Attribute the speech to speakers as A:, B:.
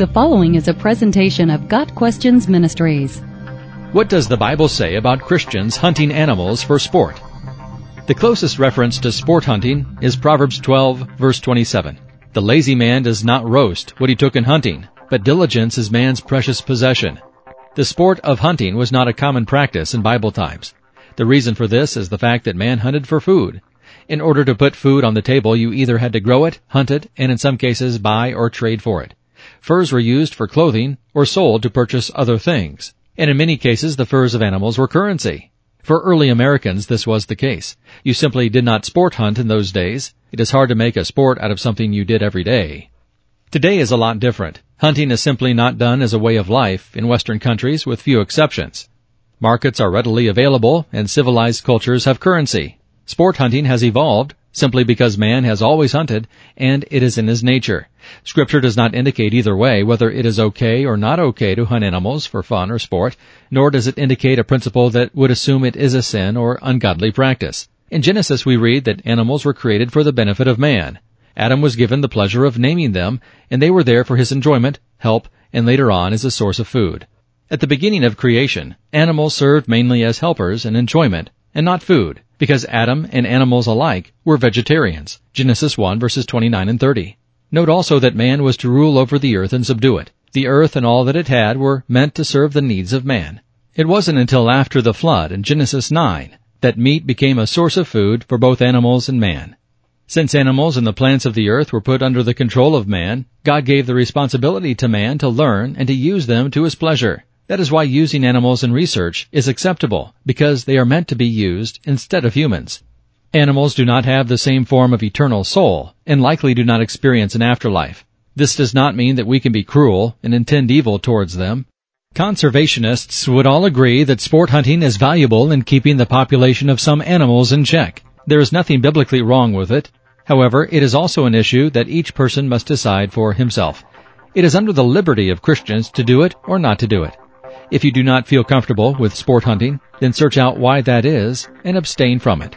A: The following is a presentation of Got Questions Ministries.
B: What does the Bible say about Christians hunting animals for sport? The closest reference to sport hunting is Proverbs 12 verse 27. The lazy man does not roast what he took in hunting, but diligence is man's precious possession. The sport of hunting was not a common practice in Bible times. The reason for this is the fact that man hunted for food. In order to put food on the table, you either had to grow it, hunt it, and in some cases buy or trade for it. Furs were used for clothing or sold to purchase other things. And in many cases, the furs of animals were currency. For early Americans, this was the case. You simply did not sport hunt in those days. It is hard to make a sport out of something you did every day. Today is a lot different. Hunting is simply not done as a way of life in Western countries with few exceptions. Markets are readily available and civilized cultures have currency. Sport hunting has evolved simply because man has always hunted and it is in his nature. Scripture does not indicate either way whether it is okay or not okay to hunt animals for fun or sport, nor does it indicate a principle that would assume it is a sin or ungodly practice. In Genesis we read that animals were created for the benefit of man. Adam was given the pleasure of naming them, and they were there for his enjoyment, help, and later on as a source of food. At the beginning of creation, animals served mainly as helpers and enjoyment, and not food because Adam and animals alike were vegetarians. Genesis 1 verses 29 and 30. Note also that man was to rule over the earth and subdue it. The earth and all that it had were meant to serve the needs of man. It wasn't until after the flood in Genesis 9 that meat became a source of food for both animals and man. Since animals and the plants of the earth were put under the control of man, God gave the responsibility to man to learn and to use them to his pleasure. That is why using animals in research is acceptable, because they are meant to be used instead of humans. Animals do not have the same form of eternal soul, and likely do not experience an afterlife. This does not mean that we can be cruel and intend evil towards them. Conservationists would all agree that sport hunting is valuable in keeping the population of some animals in check. There is nothing biblically wrong with it. However, it is also an issue that each person must decide for himself. It is under the liberty of Christians to do it or not to do it. If you do not feel comfortable with sport hunting, then search out why that is and abstain from it.